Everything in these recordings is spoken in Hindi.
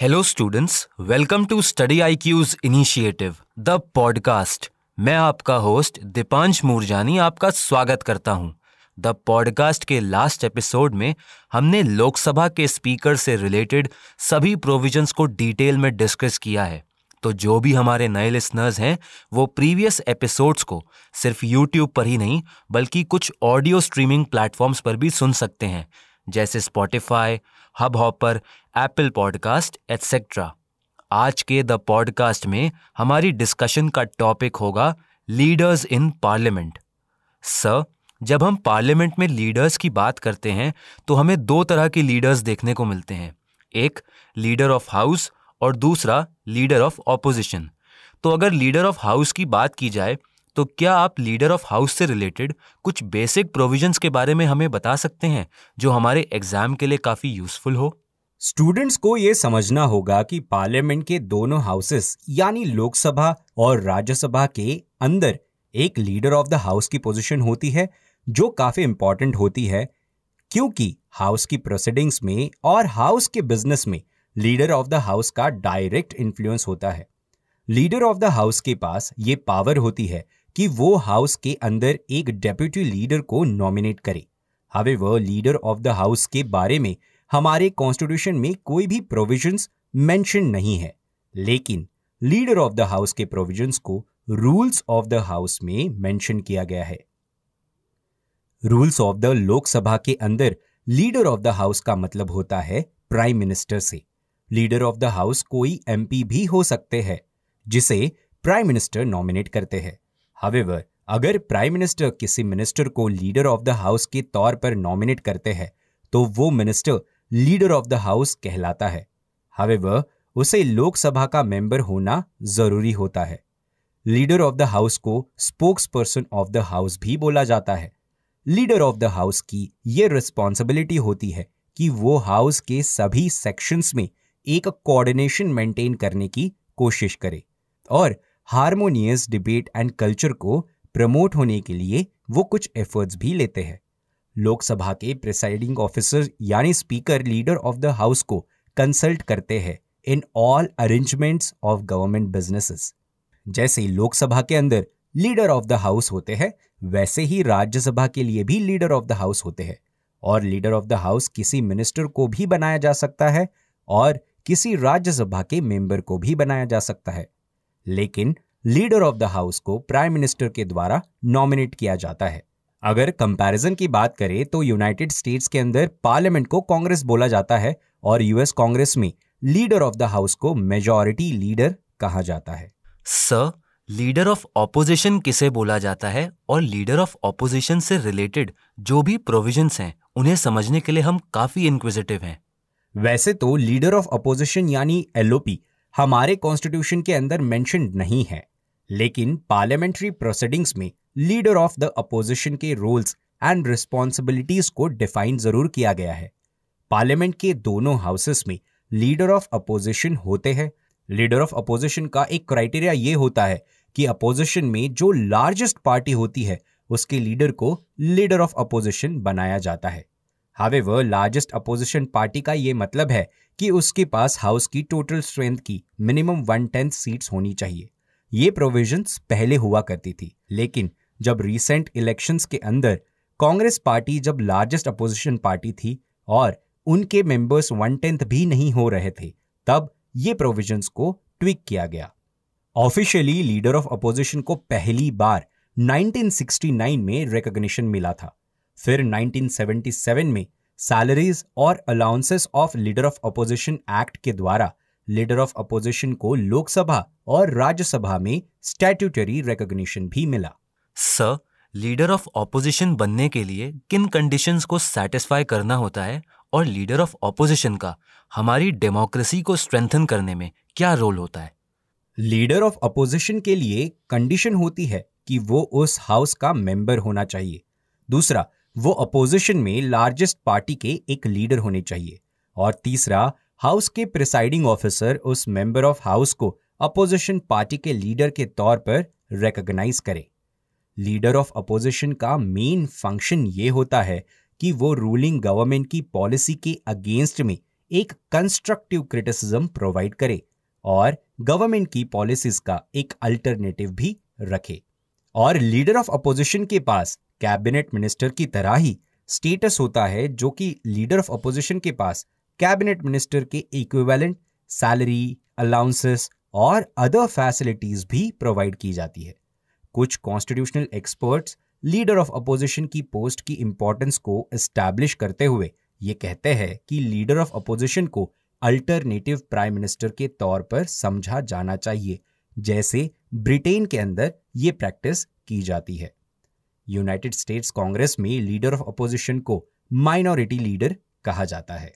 Hello students welcome to study I Q's initiative the podcast मैं आपका होस्ट दीपांश मूरजानी आपका स्वागत करता हूँ। द पॉडकास्ट के लास्ट एपिसोड में हमने लोकसभा के स्पीकर से रिलेटेड सभी प्रोविजंस को डिटेल में डिस्कस किया है। तो जो भी हमारे नए लिसनर्स हैं, वो प्रीवियस एपिसोड्स को सिर्फ़ यूट्यूब पर ही नहीं, बल्कि कुछ ऑडियो स्ट्रीमिंग प्लेटफॉर्म्स पर भी सुन सकते हैं। जैसे Spotify Hubhopper Apple podcast etcetera आज के द पॉडकास्ट में हमारी डिस्कशन का टॉपिक होगा लीडर्स इन पार्लियामेंट सर जब हम पार्लियामेंट में लीडर्स की बात करते हैं तो हमें दो तरह के लीडर्स देखने को मिलते हैं। एक लीडर ऑफ़ हाउस और दूसरा लीडर ऑफ़ ऑपोजिशन तो अगर लीडर ऑफ़ हाउस की बात की जाए तो क्या आप लीडर ऑफ़ हाउस से रिलेटेड कुछ बेसिक प्रोविजंस के बारे में हमें बता सकते हैं, जो हमारे एग्ज़ाम के लिए काफ़ी यूजफुल हो? स्टूडेंट्स को यह समझना होगा कि पार्लियामेंट के दोनों हाउसेस, यानी लोकसभा और राज्यसभा के अंदर, एक लीडर ऑफ़ द हाउस की पोजीशन होती है, जो काफ़ी इंपॉर्टेंट होती है, क्योंकि हाउस की प्रोसीडिंग्स में और हाउस के बिज़नेस में लीडर ऑफ़ द हाउस का डायरेक्ट इन्फ्लुएंस होता है। लीडर ऑफ़ द हाउस के पास ये पावर होती है कि वो हाउस के अंदर एक डेप्यूटी लीडर को नॉमिनेट करे। हवे, वह लीडर ऑफ़ द हाउस के बारे में हमारे कॉन्स्टिट्यूशन में कोई भी प्रोविजंस मेंशन नहीं है। लेकिन लीडर ऑफ़ द हाउस के प्रोविजंस को रूल्स ऑफ़ द हाउस में मेंशन किया गया है। रूल्स ऑफ़ द लोकसभा के अंदर लीडर ऑफ़ द हाउस का मतलब होता है प्राइम मिनिस्टर से। लीडर ऑफ़ द हाउस कोई एमपी भी हो सकते हैं, जिसे प्राइम मिनिस्टर नॉमिनेट करते हैं। हावेवर अगर प्राइम मिनिस्टर किसी मिनिस्टर को लीडर ऑफ़ द हाउस के तौर पर नॉमिनेट करते हैं तो वो minister leader of the house कहलाता है। हावेवर उसे लोकसभा का मेंबर होना ज़रूरी होता है। लीडर ऑफ़ द हाउस को spokesperson of the house भी बोला जाता है। लीडर ऑफ़ द हाउस की यह रिस्पॉन्सिबिलिटी होती है कि वो हाउस के सभी सेक्शंस में एक कोऑर्डिनेशन मेंटेन करने की कोशिश करे। और हारमोनियस डिबेट एंड कल्चर को प्रमोट होने के लिए वो कुछ एफर्ट्स भी लेते हैं। लोकसभा के प्रिसाइडिंग ऑफिसर यानी speaker leader of the house को कंसल्ट करते हैं in all arrangements of government businesses जैसे लोकसभा के अंदर लीडर ऑफ़ द हाउस होते हैं, वैसे ही राज्यसभा के लिए भी लीडर ऑफ़ द हाउस होते हैं। और लीडर ऑफ़ द हाउस किसी मिनिस्टर को भी बनाया जा सकता है और किसी राज्यसभा के मेंबर को भी बनाया जा सकता है। लेकिन लीडर ऑफ़ द हाउस को प्राइम मिनिस्टर के द्वारा नॉमिनेट किया जाता है। अगर कंपैरिजन की बात करें तो यूनाइटेड स्टेट्स के अंदर पार्लियामेंट को कांग्रेस बोला जाता है और यूएस कांग्रेस में लीडर ऑफ़ द हाउस को मेजॉरिटी लीडर कहा जाता है। सर लीडर ऑफ़ ऑपोजिशन किसे बोला जाता है और लीडर ऑफ़ ऑपोजिशन से रिलेटेड जो भी प्रोविजंस हैं उन्हें समझने के लिए हम काफ़ी इंक्विजिटिव हैं। वैसे तो लीडर ऑफ़ अपोजिशन यानी एलओपी हमारे कॉन्स्टिट्यूशन के अंदर मेंशन नहीं है। लेकिन पार्लियामेंट्री प्रोसीडिंग्स में लीडर ऑफ़ द अपोजिशन के रोल्स एंड रिस्पॉन्सिबिलिटीज को डिफाइन ज़रूर किया गया है। पार्लियामेंट के दोनों हाउसेस में लीडर ऑफ़ अपोजिशन होते हैं। लीडर ऑफ़ अपोजिशन का एक क्राइटेरिया ये होता है कि अपोजिशन में जो लार्जेस्ट पार्टी होती है, उसके लीडर को लीडर ऑफ़ अपोजिशन बनाया जाता है। हावेवर लार्जेस्ट अपोजिशन पार्टी का यह मतलब है कि उसके पास हाउस की टोटल स्ट्रेंथ की मिनिमम वन टेंथ सीट्स होनी चाहिए। ये प्रोविजंस पहले हुआ करती थी, लेकिन जब रिसेंट इलेक्शंस के अंदर कांग्रेस पार्टी जब लार्जेस्ट अपोजिशन पार्टी थी और उनके मेंबर्स वन टेंथ भी नहीं हो रहे थे, तब ये प्रोविजंस को ट्विक किया गया। ऑफिशियली लीडर ऑफ़ अपोजिशन को पहली बार 1969 में रिकॉग्निशन मिला था। फिर 1977 में सैलरीज और allowances of leader of opposition act के द्वारा लीडर ऑफ़ अपोजिशन को लोकसभा और राज्यसभा में स्टैट्यूटरी रिकॉग्निशन भी मिला। सर लीडर ऑफ़ ऑपोजिशन बनने के लिए किन कंडीशंस को सेटिस्फाई करना होता है और लीडर ऑफ़ ऑपोजिशन का हमारी डेमोक्रेसी को स्ट्रेंथन करने में क्या रोल होता है? लीडर ऑफ़ अपोजिशन के लिए कंडीशन होती है कि वो उस हाउस का मेंबर होना चाहिए। दूसरा वो अपोजिशन में लार्जेस्ट पार्टी के एक लीडर होने चाहिए। और तीसरा हाउस के प्रिसाइडिंग ऑफिसर उस मेंबर ऑफ़ हाउस को अपोजिशन पार्टी के लीडर के तौर पर रिकॉग्नाइज करे। लीडर ऑफ़ अपोजिशन का मेन फ़ंक्शन ये होता है कि वो रूलिंग गवर्नमेंट की पॉलिसी के अगेंस्ट में एक कंस्ट्रक्टिव क्रिटिसिज्म प्रोवाइड करे और गवर्नमेंट की पॉलिसीज़ का एक अल्टरनेटिव भी रखे। और लीडर ऑफ़ अपोजिशन के पास कैबिनेट मिनिस्टर की तरह ही स्टेटस होता है जो कि लीडर ऑफ़ अपोजिशन के पास, कैबिनेट मिनिस्टर के इक्विवेलेंट सैलरी अलाउंसेस और अदर फैसिलिटीज़ भी प्रोवाइड की जाती है। कुछ constitutional experts leader of opposition की पोस्ट की इंपॉर्टेंस को एस्टैब्लिश करते हुए ये कहते हैं कि लीडर ऑफ़ अपोजिशन को अल्टरनेटिव प्राइम मिनिस्टर के तौर पर समझा जाना चाहिए, जैसे ब्रिटेन के अंदर ये प्रैक्टिस की जाती है। यूनाइटेड स्टेट्स कांग्रेस में लीडर ऑफ़ अपोजिशन को माइनॉरिटी लीडर कहा जाता है।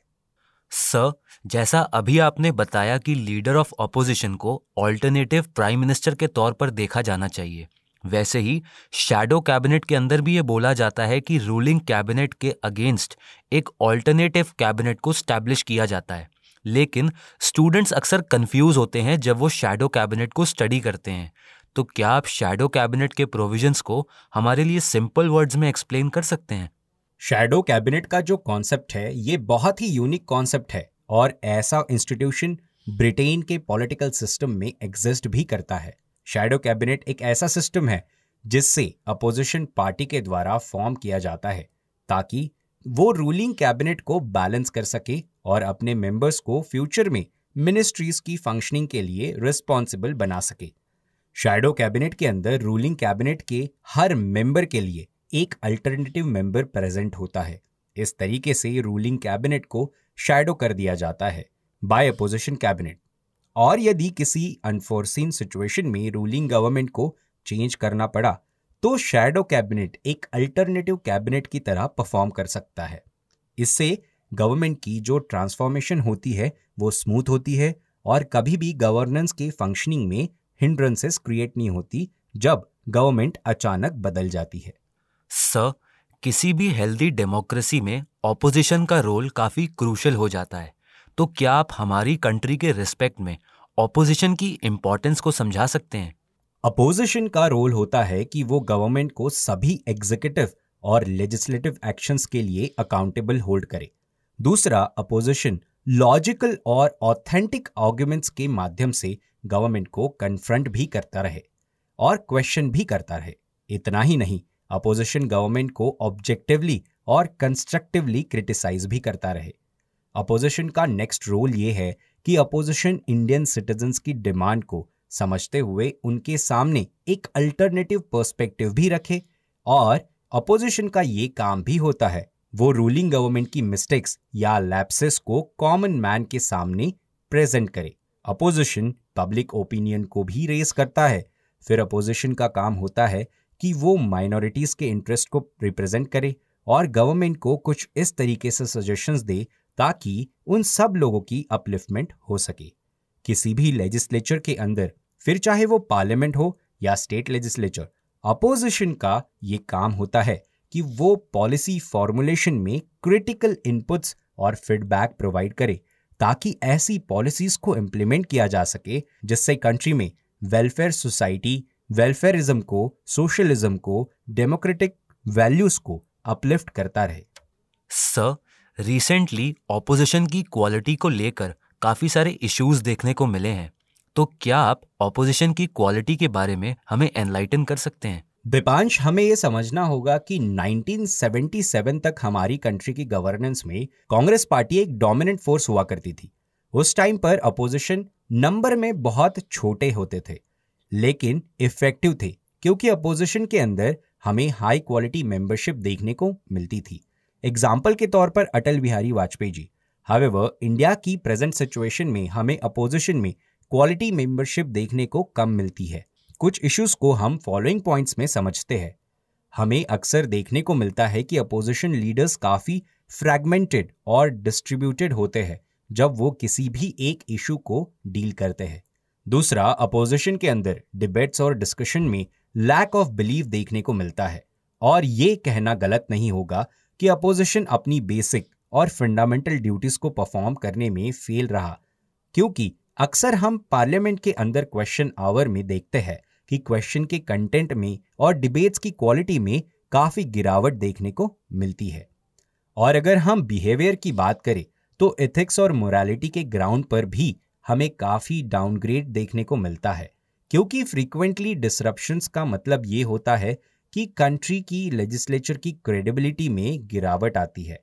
सर, जैसा अभी आपने बताया कि लीडर ऑफ़ अपोजिशन को ऑल्टरनेटिव प्राइम मिनिस्टर के तौर पर देखा जाना चाहिए, वैसे ही शैडो कैबिनेट के अंदर भी ये बोला जाता है कि रूलिंग कैबिनेट के अगेंस्ट एक ऑल्टरनेटिव कैबिनेट को स्टैब्लिश किया जाता है, लेकिन स्टूडेंट्स अक्सर कंफ्यूज होते हैं जब वो शैडो कैबिनेट को स्टडी करते हैं। तो क्या आप शैडो कैबिनेट के प्रोविजंस को हमारे लिए सिंपल वर्ड्स में एक्सप्लेन कर सकते हैं? शैडो कैबिनेट का जो कॉन्सेप्ट है, ये बहुत ही यूनिक कॉन्सेप्ट है और ऐसा इंस्टीट्यूशन ब्रिटेन के पॉलिटिकल सिस्टम में एग्जिस्ट भी करता है। शैडो कैबिनेट एक ऐसा सिस्टम है जिससे अपोजिशन पार्टी के द्वारा फॉर्म किया जाता है ताकि वो रूलिंग कैबिनेट को बैलेंस कर सके और अपने मेंबर्स को फ्यूचर में मिनिस्ट्रीज की फंक्शनिंग के लिए रिस्पॉन्सिबल बना सके। शैडो कैबिनेट के अंदर रूलिंग कैबिनेट के हर मेंबर के लिए एक अल्टरनेटिव मेंबर प्रेजेंट होता है। इस तरीके से रूलिंग कैबिनेट को शैडो कर दिया जाता है बाय अपोजिशन कैबिनेट और यदि किसी अनफोर्सिन सिचुएशन में रूलिंग गवर्नमेंट को चेंज करना पड़ा तो शैडो कैबिनेट एक अल्टरनेटिव कैबिनेट की तरह परफॉर्म कर सकता है। इससे गवर्नमेंट की जो ट्रांसफॉर्मेशन होती है, वो स्मूथ होती है और कभी भी गवर्नेंस के फंक्शनिंग में हिंड्रेंसेस क्रिएट नहीं होती जब गवर्नमेंट अचानक बदल जाती है। सर किसी भी हेल्दी डेमोक्रेसी में ऑपोजिशन का रोल काफ़ी क्रूशल हो जाता है। तो क्या आप हमारी कंट्री के रिस्पेक्ट में ऑपोजिशन की इंपॉर्टेंस को समझा सकते हैं? अपोजिशन का रोल होता है कि वो गवर्नमेंट को सभी एग्जीक्यूटिव और लेजिस्लेटिव एक्शंस के लिए अकाउंटेबल होल्ड करे। दूसरा अपोजिशन लॉजिकल और ऑथेंटिक आर्ग्यूमेंट्स के माध्यम से गवर्नमेंट को कन्फ्रंट भी करता रहे और क्वेश्चन भी करता रहे। इतना ही नहीं अपोजिशन गवर्नमेंट को ऑब्जेक्टिवली और कंस्ट्रक्टिवली क्रिटिसाइज भी करता रहे। अपोजिशन का नेक्स्ट रोल ये है कि अपोजिशन इंडियन सिटीजन्स की डिमांड को समझते हुए उनके सामने एक अल्टरनेटिव पर्सपेक्टिव भी रखे और अपोजिशन का ये काम भी होता है, वो रूलिंग गवर्नमेंट की मिस्टेक्स या लैप्सेस को कॉमन मैन के सामने प्रेजेंट करे। अपोजिशन पब्लिक ओपिनियन को भी रेस करता है। फिर अपोजिशन का काम होता है कि वो माइनॉरिटीज के इंटरेस्ट को रिप्रेजेंट करे और गवर्नमेंट को कुछ इस तरीके से सजेशंस दे ताकि उन सब लोगों की अपलिफ्टमेंट हो सके। किसी भी लेजिस्लेचर के अंदर, फिर चाहे वो पार्लियामेंट हो या स्टेट लेजिस्लेचर, अपोजिशन का ये काम होता है कि वो पॉलिसी फॉर्मुलेशन में क्रिटिकल इनपुट्स और फीडबैक प्रोवाइड करे ताकि ऐसी पॉलिसीज़ को इम्प्लीमेंट किया जा सके, जिससे कंट्री में वेलफेयर सोसाइटी वेलफेयरिज्म को सोशलिज्म को डेमोक्रेटिक वैल्यूज़ को अपलिफ्ट करता रहे। सर रिसेंटली ऑपोजिशन की क्वालिटी को लेकर काफ़ी सारे इश्यूज़ देखने को मिले हैं। तो क्या आप ऑपोजिशन की क्वालिटी के बारे में हमें एनलाइटन कर सकते हैं? दीपांश हमें यह समझना होगा कि 1977 तक हमारी कंट्री की गवर्नेंस में कांग्रेस पार्टी एक डोमिनेंट फोर्स हुआ करती थी। उस टाइम पर अपोजिशन नंबर में बहुत छोटे होते थे, लेकिन इफ़ेक्टिव थे, क्योंकि अपोजिशन के अंदर हमें हाई क्वालिटी मेंबरशिप देखने को मिलती थी। एग्ज़ाम्पल के तौर पर अटल बिहारी वाजपेयी जी। हावेवर इंडिया की प्रेजेंट सिचुएशन में हमें अपोजिशन में क्वालिटी मेंबरशिप देखने को कम मिलती है। कुछ इश्यूज़ को हम फॉलोइंग पॉइंट्स में समझते हैं। हमें अक्सर देखने को मिलता है कि अपोजिशन लीडर्स काफ़ी फ्रैगमेंटेड और डिस्ट्रीब्यूटेड होते हैं, जब वो किसी भी एक इशू को डील करते हैं। दूसरा अपोजिशन के अंदर डिबेट्स और डिस्कशन में लैक ऑफ़ बिलीव देखने को मिलता है, और ये कहना गलत नहीं होगा कि अपोजिशन अपनी बेसिक और फंडामेंटल ड्यूटीज़ को परफॉर्म करने में फेल रहा, क्योंकि अक्सर हम पार्लियामेंट के अंदर क्वेश्चन आवर में देखते हैं कि क्वेश्चन के कंटेंट में और डिबेट्स की क्वालिटी में काफ़ी गिरावट देखने को मिलती है। और अगर हम बिहेवियर की बात करें तो एथिक्स और मोरालिटी के ग्राउंड पर भी हमें काफ़ी डाउनग्रेड देखने को मिलता है। क्योंकि फ्रीक्वेंटली डिसरप्शंस का मतलब ये होता है कि कंट्री की लेजिस्लेचर की क्रेडिबिलिटी में गिरावट आती है।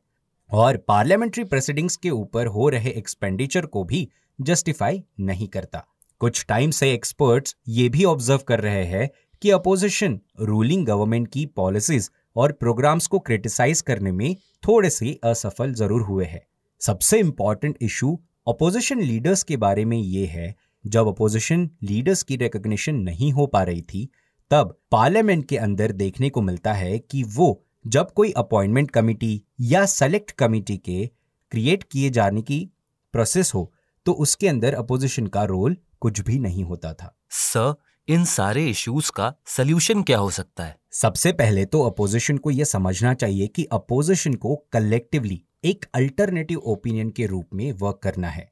और पार्लियामेंट्री प्रेसिडिंग्स के ऊपर हो रहे एक्सपेंडिचर को भी जस्टिफाई नहीं करता। कुछ टाइम से एक्सपर्ट्स ये भी ऑब्ज़र्व कर रहे हैं कि अपोजिशन रूलिंग गवर्नमेंट की पॉलिसीज़ और प्रोग्राम्स को क्रिटिसाइज करने में थोड़े से असफल ज़रूर हुए हैं। सबसे इंपॉर्टेंट इशू अपोजिशन लीडर्स के बारे में ये है, जब अपोजिशन लीडर्स की रिकॉग्निशन नहीं हो पा रही थी, तब पार्लियामेंट के अंदर देखने को मिलता है कि वो जब कोई अपॉइंटमेंट कमिटी या सेलेक्ट कमिटी के क्रिएट किए जाने की प्रोसेस हो तो उसके अंदर अपोजिशन का रोल कुछ भी नहीं होता था। सर इन सारे इश्यूज़ का सोल्यूशन क्या हो सकता है? सबसे पहले तो अपोजिशन को यह समझना चाहिए कि अपोजिशन को कलेक्टिवली एक अल्टरनेटिव ओपिनियन के रूप में वर्क करना है।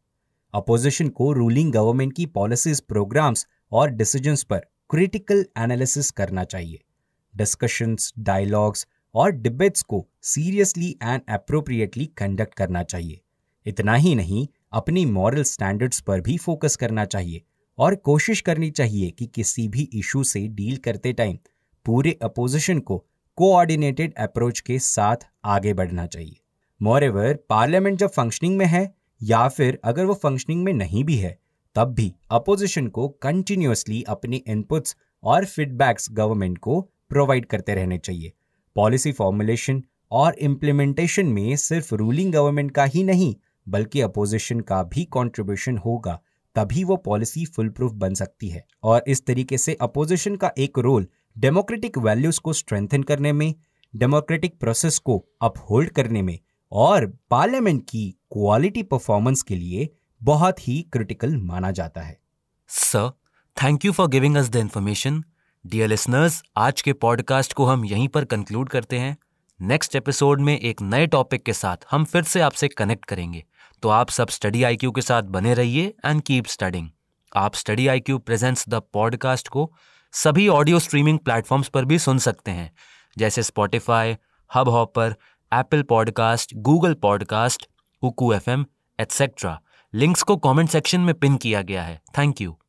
अपोजिशन को रूलिंग गवर्नमेंट की पॉलिसीज़ प्रोग्राम्स और डिसीजंस पर क्रिटिकल एनालिसिस करना चाहिए। डिस्कशंस डायलॉग्स और डिबेट्स को सीरियसली एंड अप्रोप्रिएटली कंडक्ट करना चाहिए। इतना ही नहीं अपनी मॉरल स्टैंडर्ड्स पर भी फोकस करना चाहिए और कोशिश करनी चाहिए कि किसी भी इशू से डील करते टाइम पूरे अपोजिशन को कोऑर्डिनेटेड अप्रोच के साथ आगे बढ़ना चाहिए। मोर पार्लियामेंट जब फंक्शनिंग में है या फिर अगर वो फंक्शनिंग में नहीं भी है, तब भी अपोजिशन को कंटिन्यूसली अपने इनपुट्स और फीडबैक्स गवर्नमेंट को प्रोवाइड करते रहने चाहिए। पॉलिसी फॉर्मुलेशन और इम्प्लीमेंटेशन में सिर्फ़ रूलिंग गवर्नमेंट का ही नहीं बल्कि अपोजिशन का भी कंट्रीब्यूशन होगा, तभी वो पॉलिसी फुल प्रूफ बन सकती है। और इस तरीके से अपोजिशन का एक रोल डेमोक्रेटिक वैल्यूज़ को स्ट्रेंथन करने में डेमोक्रेटिक प्रोसेस को अपहोल्ड करने में और पार्लियामेंट की क्वालिटी परफॉर्मेंस के लिए बहुत ही क्रिटिकल माना जाता है। Sir thank you for giving us the information dear listeners आज के पॉडकास्ट को हम यहीं पर कंक्लूड करते हैं। नेक्स्ट एपिसोड में एक नए टॉपिक के साथ हम फिर से आपसे कनेक्ट करेंगे। तो आप सब स्टडी आईक्यू के साथ बने रहिए एंड कीप स्टडिंग आप study I Q presents the podcast को सभी ऑडियो स्ट्रीमिंग प्लेटफॉर्म्स पर भी सुन सकते हैं, जैसे Spotify Hubhopper Apple podcast Google podcast उकू F M etcetera links को कमेंट सेक्शन में पिन किया गया है. Thank you